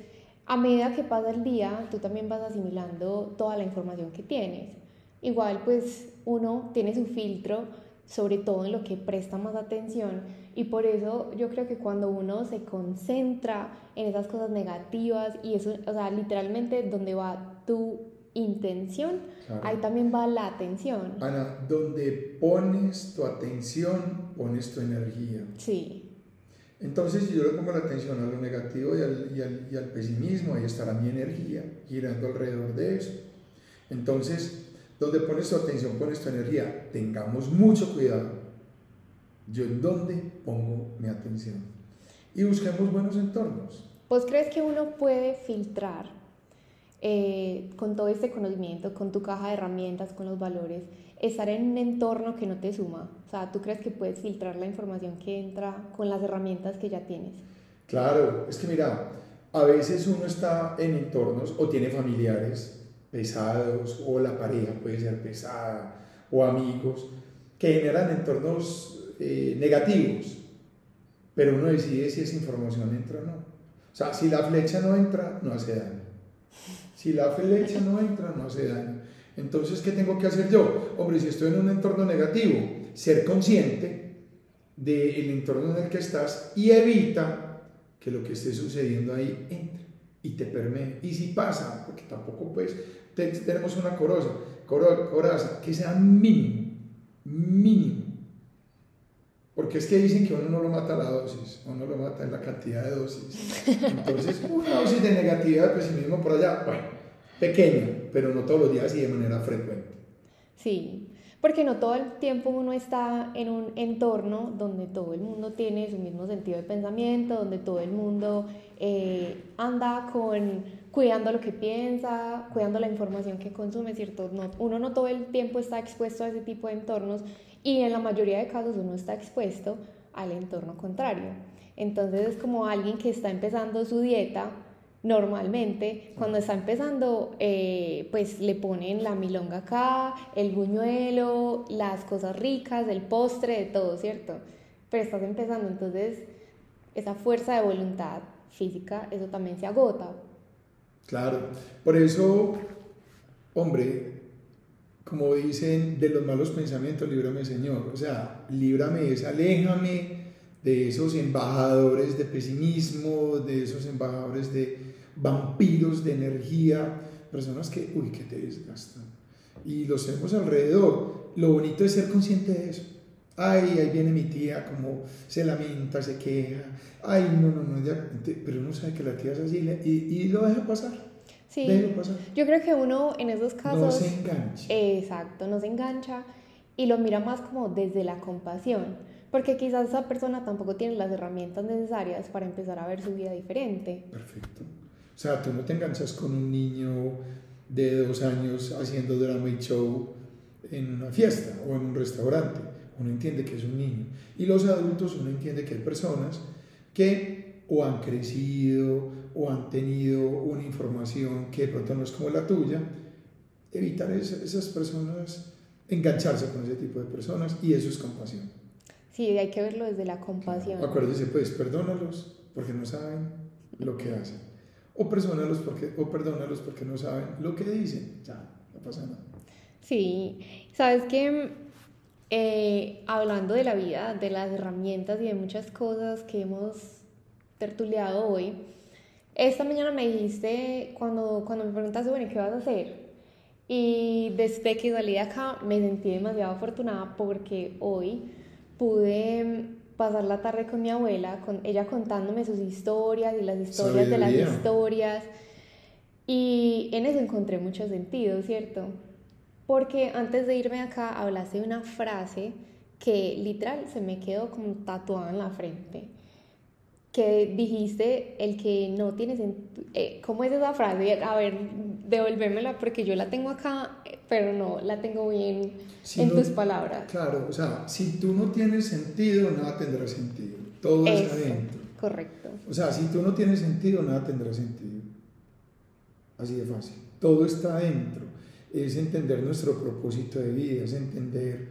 a medida que pasa el día, tú también vas asimilando toda la información que tienes. Igual pues uno tiene su filtro, sobre todo en lo que presta más atención y por eso yo creo que cuando uno se concentra en esas cosas negativas y eso, o sea, literalmente donde va tu intención, ahí también va la atención. Ana, donde pones tu atención, pones tu energía. Sí. Entonces, si yo le pongo la atención a lo negativo y al, y al, y al pesimismo, ahí estará mi energía girando alrededor de eso. Entonces, donde pones tu atención, pones tu energía. Tengamos mucho cuidado yo en dónde pongo mi atención. Y busquemos buenos entornos. ¿Pues crees que uno puede filtrar eh, con todo este conocimiento, con tu caja de herramientas, con los valores, estar en un entorno que no te suma? O sea, ¿tú crees que puedes filtrar la información que entra con las herramientas que ya tienes? Claro, es que mira, a veces uno está en entornos o tiene familiares pesados o la pareja puede ser pesada o amigos que generan entornos eh, negativos, pero uno decide si esa información entra o no. O sea, si la flecha no entra, no hace daño. Si la flecha no entra, no hace daño. Entonces, ¿qué tengo que hacer yo? Hombre, si estoy en un entorno negativo, ser consciente del entorno en el que estás y evita que lo que esté sucediendo ahí entre y te permee. Y si pasa, porque tampoco pues tenemos una corosa, coraza, que sea mínimo, mínimo porque es que dicen que uno no lo mata la dosis, uno lo mata en la cantidad de dosis. Entonces, una dosis de negatividad, pesimismo por allá, bueno, pequeña, pero no todos los días y de manera frecuente. Sí, porque no todo el tiempo uno está en un entorno donde todo el mundo tiene su mismo sentido de pensamiento, donde todo el mundo eh, anda con cuidando lo que piensa, cuidando la información que consume, ¿cierto? No, uno no todo el tiempo está expuesto a ese tipo de entornos y en la mayoría de casos uno está expuesto al entorno contrario. Entonces es como alguien que está empezando su dieta, normalmente cuando está empezando eh, pues le ponen la milonga acá, el buñuelo, las cosas ricas, el postre, de todo, ¿cierto? Pero estás empezando, entonces esa fuerza de voluntad física, eso también se agota. Claro, por eso, hombre, como dicen, de los malos pensamientos, líbrame Señor. O sea, líbrame, es, aléjame de esos embajadores de pesimismo, de esos embajadores de vampiros de energía, personas que, uy, que te desgastan. Y los tenemos alrededor. Lo bonito es ser consciente de eso. Ay, ahí viene mi tía, como se lamenta, se queja. Ay, no, no, no, pero uno sabe que la tía es así y, y lo deja pasar. Sí, yo creo que uno en esos casos... No se engancha. Exacto, no se engancha y lo mira más como desde la compasión, porque quizás esa persona tampoco tiene las herramientas necesarias para empezar a ver su vida diferente. Perfecto. O sea, tú no te enganchas con un niño de dos años haciendo drama y show en una fiesta o en un restaurante. Uno entiende que es un niño. Y los adultos, uno entiende que hay personas que o han crecido o han tenido una información que de pronto no es como la tuya. Evitar esas personas, engancharse con ese tipo de personas y eso es compasión. Sí, hay que verlo desde la compasión. Acuérdese, pues, perdónalos porque no saben lo que hacen. O, perdónalos porque, o perdónalos porque no saben lo que dicen. Ya, no pasa nada. Sí, sabes que eh, hablando de la vida, de las herramientas y de muchas cosas que hemos tertuleado hoy, esta mañana me dijiste, cuando, cuando me preguntaste, bueno, ¿qué vas a hacer? Y desde que salí de acá me sentí demasiado afortunada porque hoy pude pasar la tarde con mi abuela, con ella contándome sus historias y las historias de las historias. Y en eso encontré mucho sentido, ¿cierto? Porque antes de irme acá hablaste de una frase que literal se me quedó como tatuada en la frente. Que dijiste, el que no tiene sentido. Eh, ¿Cómo es esa frase? A ver, devolvémela porque yo la tengo acá, pero no la tengo bien en tus palabras. Claro, o sea, si tú no tienes sentido, nada tendrá sentido. Todo está adentro. Correcto. O sea, si tú no tienes sentido, nada tendrá sentido. Así de fácil. Todo está adentro. Es entender nuestro propósito de vida, es entender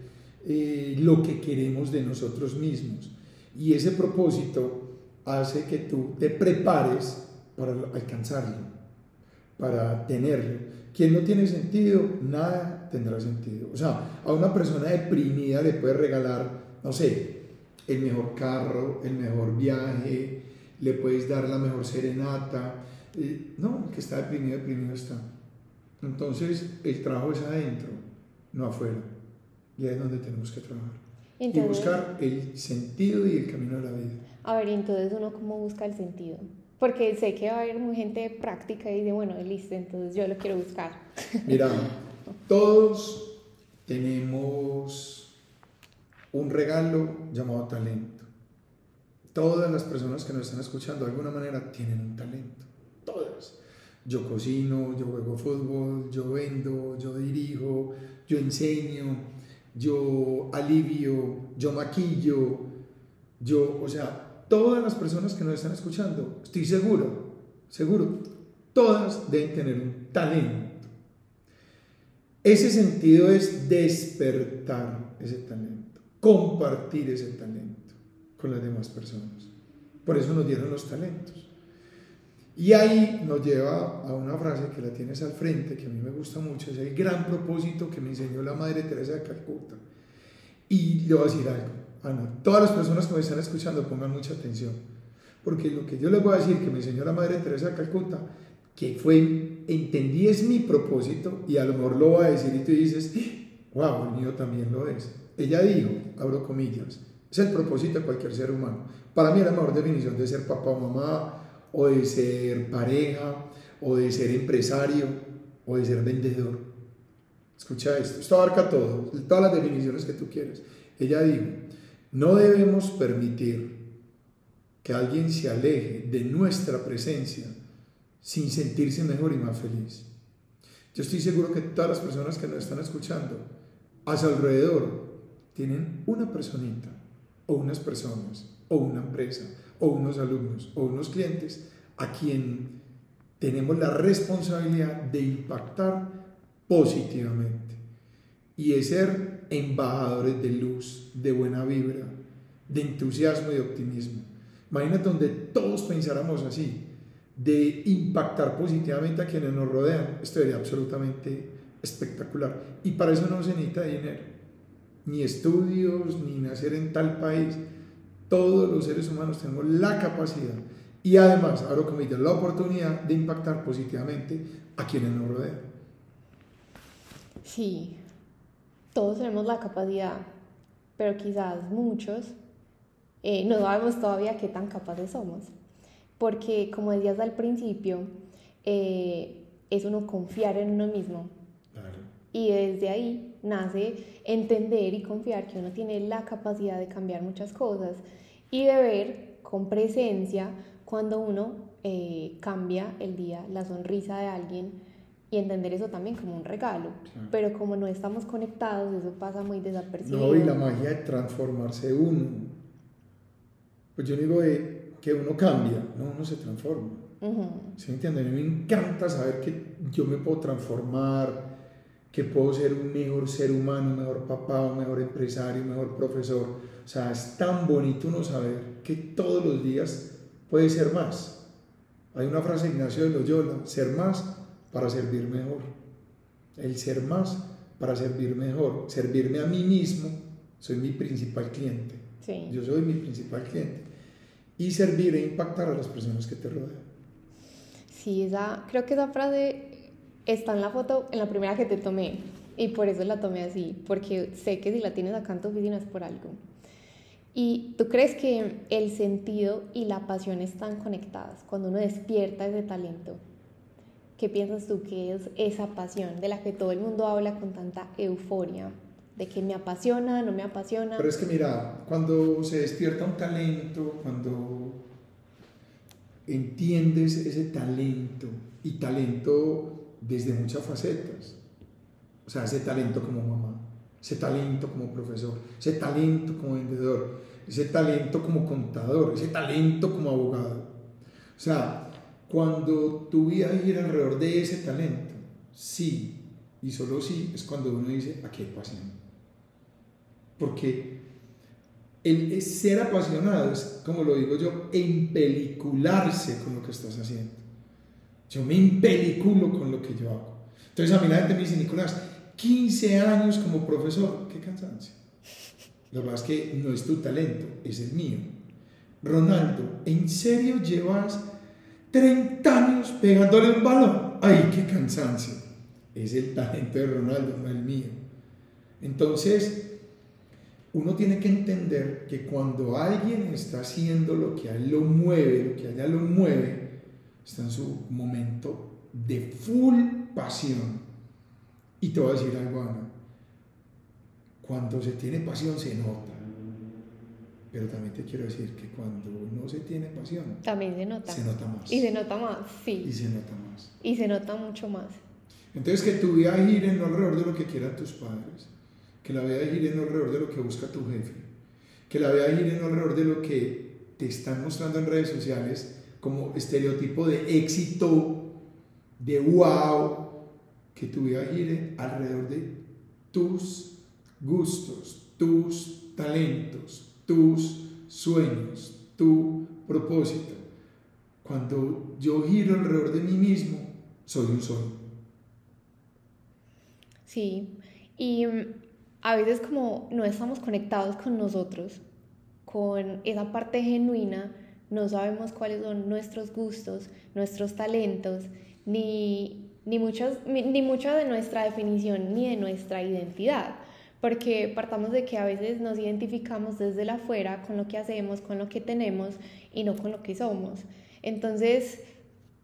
eh, lo que queremos de nosotros mismos. Y ese propósito hace que tú te prepares para alcanzarlo, para tenerlo. Quien no tiene sentido, nada tendrá sentido. O sea, a una persona deprimida le puede regalar, no sé, el mejor carro, el mejor viaje, le puedes dar la mejor serenata. Eh, no, el que está deprimido, deprimido está. Entonces, el trabajo es adentro, no afuera. Y ahí es donde tenemos que trabajar. y buscar el sentido y el camino de la vida. A ver, entonces uno cómo busca el sentido. Porque sé que va a haber gente práctica y dice, bueno, listo, entonces yo lo quiero buscar. Mira, todos tenemos un regalo llamado talento. Todas las personas que nos están escuchando de alguna manera tienen un talento. Todas. Yo cocino, yo juego fútbol, yo vendo, yo dirijo, yo enseño, yo alivio, yo maquillo, yo, o sea, todas las personas que nos están escuchando, estoy seguro, seguro, todas deben tener un talento. Ese sentido es despertar ese talento, compartir ese talento con las demás personas. Por eso nos dieron los talentos. Y ahí nos lleva a una frase que la tienes al frente, que a mí me gusta mucho, es el gran propósito que me enseñó la Madre Teresa de Calcuta. Y le voy a decir algo, todas las personas que me están escuchando pongan mucha atención, porque lo que yo les voy a decir que me enseñó la Madre Teresa de Calcuta, que fue, entendí es mi propósito, y a lo mejor lo voy a decir y tú dices, wow, el mío también lo es. Ella dijo, abro comillas, es el propósito de cualquier ser humano. Para mí la mejor definición de ser papá o mamá, o de ser pareja, o de ser empresario, o de ser vendedor. Escucha esto, esto abarca todo, todas las definiciones que tú quieres. Ella dijo, no debemos permitir que alguien se aleje de nuestra presencia sin sentirse mejor y más feliz. Yo estoy seguro que todas las personas que nos están escuchando a su alrededor tienen una personita o unas personas o una empresa o unos alumnos o unos clientes a quien tenemos la responsabilidad de impactar positivamente y es ser embajadores de luz, de buena vibra, de entusiasmo y de optimismo. Imagínate donde todos pensáramos así, de impactar positivamente a quienes nos rodean. Esto sería absolutamente espectacular. Y para eso no se necesita dinero, ni estudios, ni nacer en tal país. Todos los seres humanos tenemos la capacidad y además, ahora como la oportunidad de impactar positivamente a quienes nos rodean. Sí, todos tenemos la capacidad, pero quizás muchos eh, no sabemos todavía qué tan capaces somos. Porque, como decías al principio, eh, es uno confiar en uno mismo. Y desde ahí nace entender y confiar que uno tiene la capacidad de cambiar muchas cosas y de ver con presencia cuando uno eh, cambia el día, la sonrisa de alguien y entender eso también como un regalo. Pero como no estamos conectados, eso pasa muy desapercibido. No, y la magia de transformarse uno. Pues yo digo de que uno cambia, no, uno se transforma. ¿Sí me entienden? A mí me encanta saber que yo me puedo transformar, que puedo ser un mejor ser humano, un mejor papá, un mejor empresario, un mejor profesor. O sea, es tan bonito uno saber que todos los días puede ser más. Hay una frase de Ignacio de Loyola, ser más para servir mejor. El ser más para servir mejor. Servirme a mí mismo, soy mi principal cliente. Yo soy mi principal cliente. Y servir e impactar a las personas que te rodean. Sí, esa, creo que esa frase está en la foto, en la primera que te tomé. Y por eso la tomé así, porque sé que si la tienes acá en tu oficina es por algo. ¿Y tú crees que el sentido y la pasión están conectadas cuando uno despierta ese talento? ¿Qué piensas tú que es esa pasión de la que todo el mundo habla con tanta euforia? De que me apasiona, no me apasiona. Pero es que mira, cuando se despierta un talento, cuando entiendes ese talento y talento desde muchas facetas, o sea, ese talento como mamá, ese talento como profesor, ese talento como vendedor, ese talento como contador, ese talento como abogado. O sea, cuando tu vida gira alrededor de ese talento, sí, y solo sí, es cuando uno dice, aquí hay pasión. Porque el ser apasionado es, como lo digo yo, empelicularse con lo que estás haciendo. Yo me empeliculo con lo que yo hago. Entonces a mí la gente me dice, Nicolás, 15 años como profesor, qué cansancio. Que pasa es que no es tu talento, es el mío. Ronaldo, ¿en serio llevas 30 años pegándole un balón? ¡Ay, qué cansancio! Es el talento de Ronaldo, no el mío. Entonces, uno tiene que entender que cuando alguien está haciendo lo que a él lo mueve, lo que a ella lo mueve, está en su momento de full pasión. Y te voy a decir algo, Ana. Cuando se tiene pasión se nota. Pero también te quiero decir que cuando no se tiene pasión, también se nota. Se nota más. Y se nota más, sí. Y se nota más. Y se nota mucho más. Entonces que tu vida gire no alrededor de lo que quieran tus padres, que la vida gire no alrededor de lo que busca tu jefe, que la vida gire no alrededor de lo que te están mostrando en redes sociales como estereotipo de éxito, de wow, que tu vida gire alrededor de tus gustos, tus talentos, tus sueños, tu propósito. Cuando yo giro alrededor de mí mismo, soy un sol. Sí, y mm, a veces como no estamos conectados con nosotros, con esa parte genuina, no sabemos cuáles son nuestros gustos, nuestros talentos, ni ni, ni mucha de nuestra definición ni de nuestra identidad, porque partamos de que a veces nos identificamos desde la afuera con lo que hacemos, con lo que tenemos y no con lo que somos. Entonces,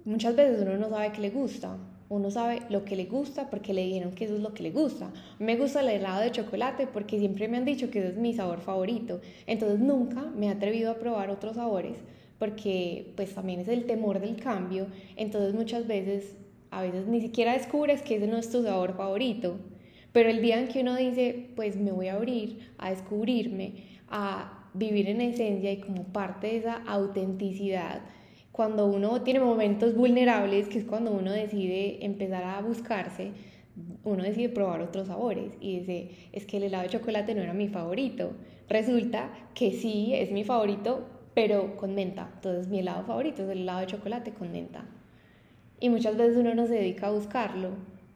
muchas veces uno no sabe qué le gusta, uno sabe lo que le gusta porque le dijeron que eso es lo que le gusta. Me gusta el helado de chocolate porque siempre me han dicho que ese es mi sabor favorito. Entonces nunca me he atrevido a probar otros sabores porque pues también es el temor del cambio. Entonces muchas veces a veces ni siquiera descubres que ese no es tu sabor favorito, pero el día en que uno dice, pues me voy a abrir a descubrirme, a vivir en esencia y como parte de esa autenticidad, cuando uno tiene momentos vulnerables, que es cuando uno decide empezar a buscarse, uno decide probar otros sabores y dice, es que el helado de chocolate no era mi favorito. Resulta que sí, es mi favorito, pero con menta. Entonces mi helado favorito es el helado de chocolate con menta. Y muchas veces uno no se dedica a buscarlo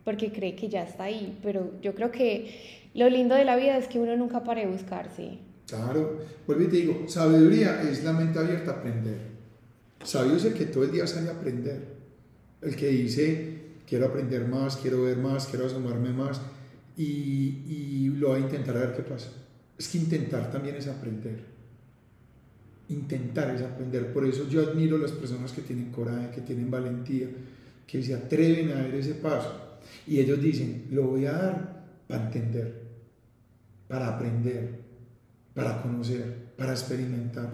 porque cree que ya está ahí, pero yo creo que lo lindo de la vida es que uno nunca pare de buscarse. Claro, vuelvo y te digo, sabiduría es la mente abierta a aprender. Sabio es el que todo el día sale a aprender. El que dice, quiero aprender más, quiero ver más, quiero asomarme más y, y lo va a intentar a ver qué pasa. Es que intentar también es aprender intentar es aprender. Por eso yo admiro las personas que tienen coraje, que tienen valentía, que se atreven a dar ese paso. Y ellos dicen, lo voy a dar para entender, para aprender, para conocer, para experimentar.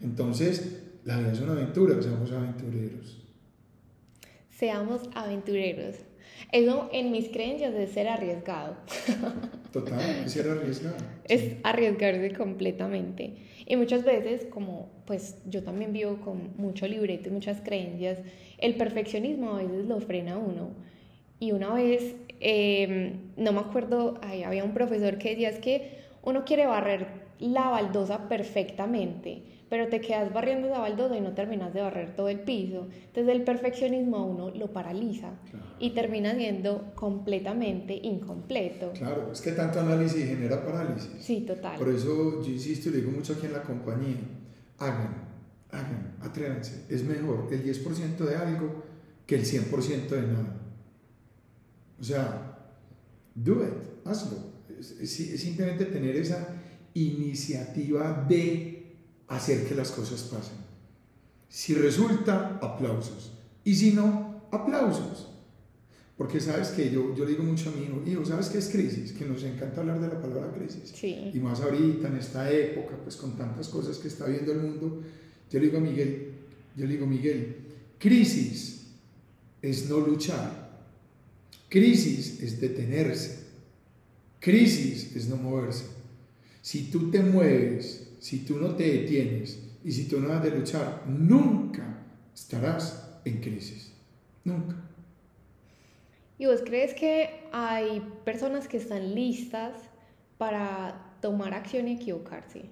Entonces, la vida es una aventura, seamos aventureros. Seamos aventureros. Eso en mis creencias es ser arriesgado. Total, es ser arriesgado. Es arriesgarse completamente. Y muchas veces, como pues yo también vivo con mucho libreto y muchas creencias, el perfeccionismo a veces lo frena a uno. Y una vez, em, no me acuerdo, había un profesor que decía es que uno quiere barrer la baldosa perfectamente, pero te quedas barriendo esa baldosa y no terminas de barrer todo el piso. Entonces el perfeccionismo a uno lo paraliza y termina siendo completamente incompleto. Claro, es que tanto análisis genera parálisis. Sí, total. Por eso yo insisto y digo mucho aquí en la compañía, hagan, hagan, atrévanse. Es mejor el 10% de algo que el 100% de nada. O sea, do it, hazlo. es simplemente tener esa iniciativa de hacer que las cosas pasen. Si resulta, aplausos. Y si no, aplausos. Porque sabes que yo, yo le digo mucho a mi hijo, hijo, ¿sabes qué es crisis? Que nos encanta hablar de la palabra crisis. Sí. Y más ahorita, en esta época, pues con tantas cosas que está viendo el mundo, yo le digo a Miguel, yo le digo, Miguel, crisis es no luchar. Crisis es detenerse. Crisis es no moverse. Si tú te mueves si tú no te detienes y si tú no has de luchar, nunca estarás en crisis. Nunca. ¿Y vos crees que hay personas que están listas para tomar acción y equivocarse?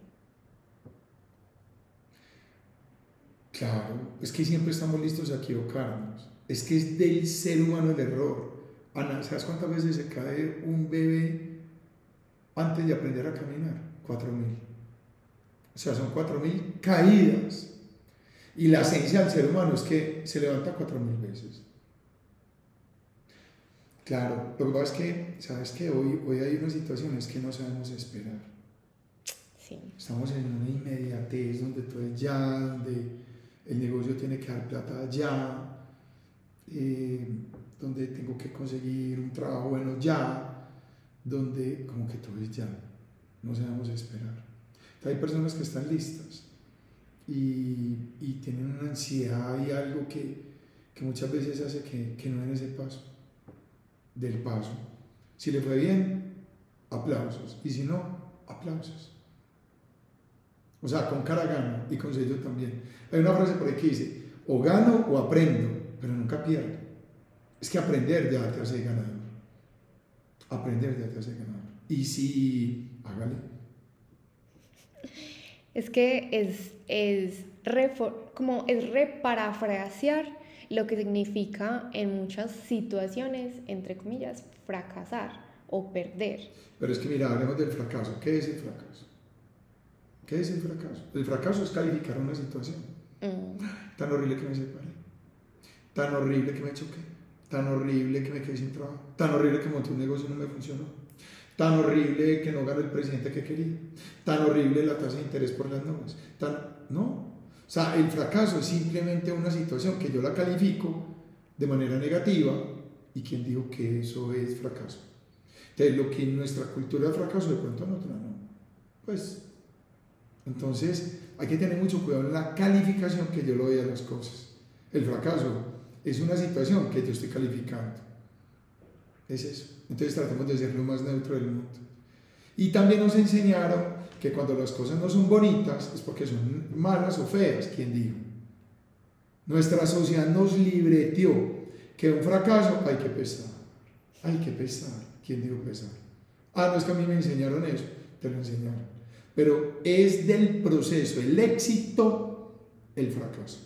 Claro, es que siempre estamos listos a equivocarnos. Es que es del ser humano el error. Ana, ¿sabes cuántas veces se cae un bebé antes de aprender a caminar? Cuatro mil. O sea, son 4.000 caídas. Y la esencia del ser humano es que se levanta 4.000 veces. Claro, lo que pasa es que, ¿sabes qué? Hoy, hoy hay unas situaciones que no sabemos esperar. Sí. Estamos en una inmediatez donde todo es ya, donde el negocio tiene que dar plata ya, eh, donde tengo que conseguir un trabajo bueno ya, donde como que todo es ya, no sabemos esperar. Hay personas que están listas y, y tienen una ansiedad y algo que, que muchas veces hace que, que, no den ese paso, del paso. Si le fue bien, aplausos. Y si no, aplausos. O sea, con cara gano y con sello también. Hay una frase por ahí que dice, o gano o aprendo, pero nunca pierdo. Es que aprender ya te hace ganador. Aprender ya te hace ganador. Y si, hágale es que es, es, como es reparafrasear lo que significa en muchas situaciones, entre comillas, fracasar o perder. Pero es que mira, hablemos del fracaso. ¿Qué es el fracaso? ¿Qué es el fracaso? El fracaso es calificar una situación. Mm. Tan horrible que me separé. Tan horrible que me choqué. Tan horrible que me quedé sin trabajo. Tan horrible que monté un negocio y no me funcionó tan horrible que no gane el presidente que quería, tan horrible la tasa de interés por las nubes, tan, no. O sea, el fracaso es simplemente una situación que yo la califico de manera negativa y quien dijo que eso es fracaso. Entonces, lo que en nuestra cultura es fracaso, de pronto en otra no. Pues, entonces, hay que tener mucho cuidado en la calificación que yo le doy a las cosas. El fracaso es una situación que yo estoy calificando. Es eso. Entonces tratemos de ser lo más neutro del mundo. Y también nos enseñaron que cuando las cosas no son bonitas es porque son malas o feas, ¿quién dijo? Nuestra sociedad nos libreteó que un fracaso hay que pesar. Hay que pesar. ¿Quién dijo pesar? Ah, no es que a mí me enseñaron eso, te lo enseñaron. Pero es del proceso, el éxito, el fracaso.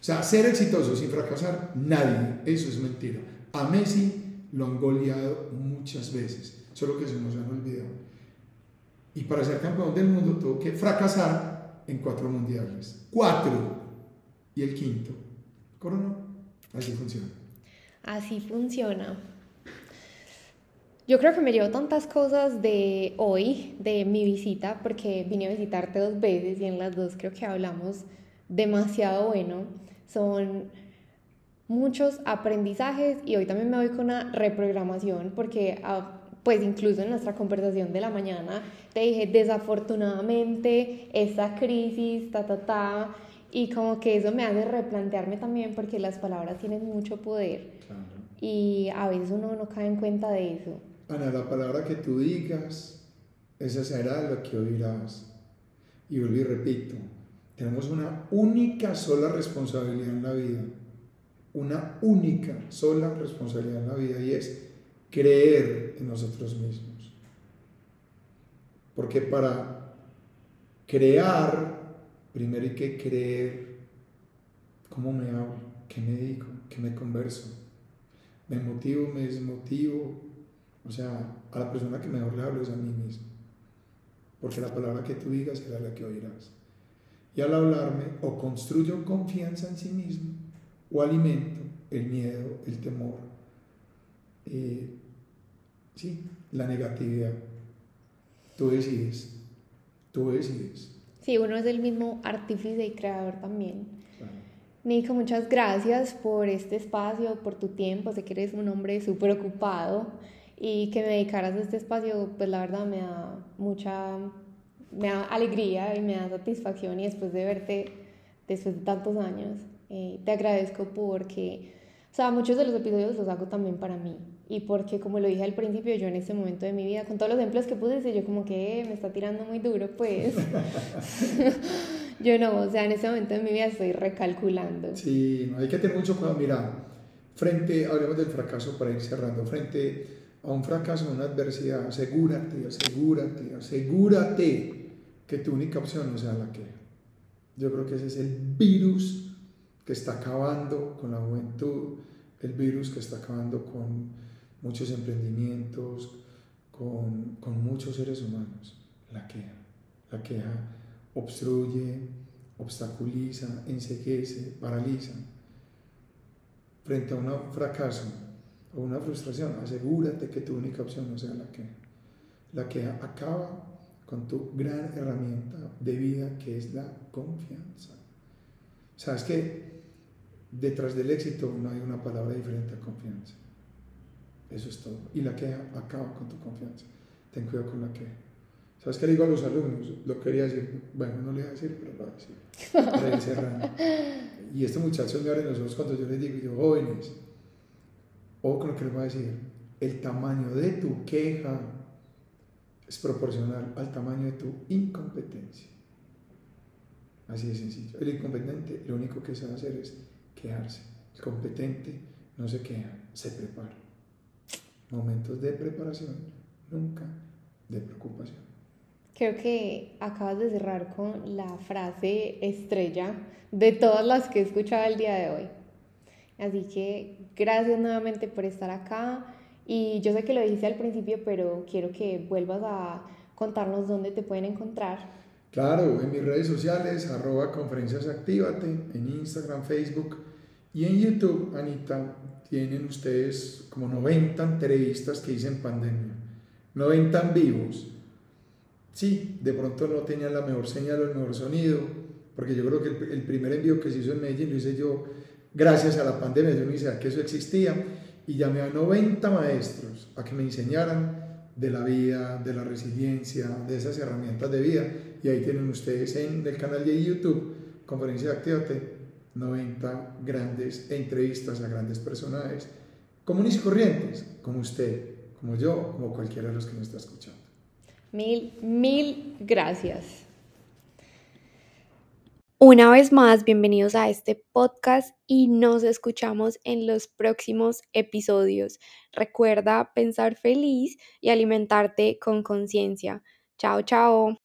O sea, ser exitoso sin fracasar, nadie. Eso es mentira. A Messi lo han goleado muchas veces, solo que se nos han olvidado. Y para ser campeón del mundo tuvo que fracasar en cuatro mundiales. Cuatro. Y el quinto. Coronó. Así funciona. Así funciona. Yo creo que me llevo tantas cosas de hoy, de mi visita, porque vine a visitarte dos veces y en las dos creo que hablamos demasiado bueno. Son muchos aprendizajes y hoy también me voy con una reprogramación porque ah, pues incluso en nuestra conversación de la mañana te dije desafortunadamente esta crisis, ta, ta, ta, Y como que eso me hace replantearme también porque las palabras tienen mucho poder. Y a veces uno no cae en cuenta de eso. Ana, la palabra que tú digas, esa será lo que oirás. Y vuelvo y repito, tenemos una única sola responsabilidad en la vida. Una única sola responsabilidad en la vida y es creer en nosotros mismos. Porque para crear, primero hay que creer cómo me hablo, qué me digo, qué me converso. Me motivo, me desmotivo. O sea, a la persona que mejor le hablo es a mí mismo. Porque la palabra que tú digas será la que oirás. Y al hablarme, o construyo confianza en sí mismo, o alimento el miedo, el temor, eh, sí, la negatividad. Tú decides, tú decides. Sí, uno es el mismo artífice y creador también. Nico, muchas gracias por este espacio, por tu tiempo. Sé que eres un hombre súper ocupado y que me dedicaras a este espacio, pues la verdad me da mucha me da alegría y me da satisfacción y después de verte después de tantos años, eh, te agradezco porque, o sea, muchos de los episodios los hago también para mí. Y porque como lo dije al principio, yo en este momento de mi vida, con todos los ejemplos que puse, yo como que eh, me está tirando muy duro, pues. Yo no, o sea, en este momento de mi vida estoy recalculando. Sí, hay que tener mucho cuidado, mira, frente, hablemos del fracaso para ir cerrando, frente a un fracaso, a una adversidad, asegúrate, asegúrate, asegúrate que tu única opción no sea la que. Yo creo que ese es el virus que está acabando con la juventud, el virus que está acabando con muchos emprendimientos, con, con muchos seres humanos. La queja. La queja obstruye, obstaculiza, enseguece, paraliza. Frente a un fracaso, o una frustración, asegúrate que tu única opción no sea la que, la que acaba con tu gran herramienta de vida que es la confianza. Sabes que detrás del éxito no hay una palabra diferente a confianza. Eso es todo. Y la que acaba con tu confianza. Ten cuidado con la que. ¿Sabes qué le digo a los alumnos? Lo quería decir. Bueno, no le voy a decir, pero lo voy a decir. Y este muchacho me abre los ojos cuando yo les digo, yo, jóvenes, o con lo que les voy a decir, el tamaño de tu queja es proporcional al tamaño de tu incompetencia. Así de sencillo. El incompetente lo único que sabe hacer es quejarse. El competente no se queja, se prepara. Momentos de preparación, nunca de preocupación. Creo que acabas de cerrar con la frase estrella de todas las que he escuchado el día de hoy. Así que gracias nuevamente por estar acá. Y yo sé que lo dije al principio, pero quiero que vuelvas a contarnos dónde te pueden encontrar. Claro, en mis redes sociales, arroba conferencias actívate, en Instagram, Facebook y en YouTube, Anita, tienen ustedes como 90 entrevistas que hice en pandemia, 90 vivos. Sí, de pronto no tenían la mejor señal o el mejor sonido, porque yo creo que el, el primer envío que se hizo en Medellín lo hice yo gracias a la pandemia, yo no sabía que eso existía y llamé a 90 maestros a que me enseñaran de la vida, de la resiliencia, de esas herramientas de vida. Y ahí tienen ustedes en el canal de YouTube, Conferencia de Actívate, 90 grandes entrevistas a grandes personajes, comunes y corrientes, como usted, como yo, como cualquiera de los que nos está escuchando. Mil, mil gracias. Una vez más, bienvenidos a este podcast y nos escuchamos en los próximos episodios. Recuerda pensar feliz y alimentarte con conciencia. Chao, chao.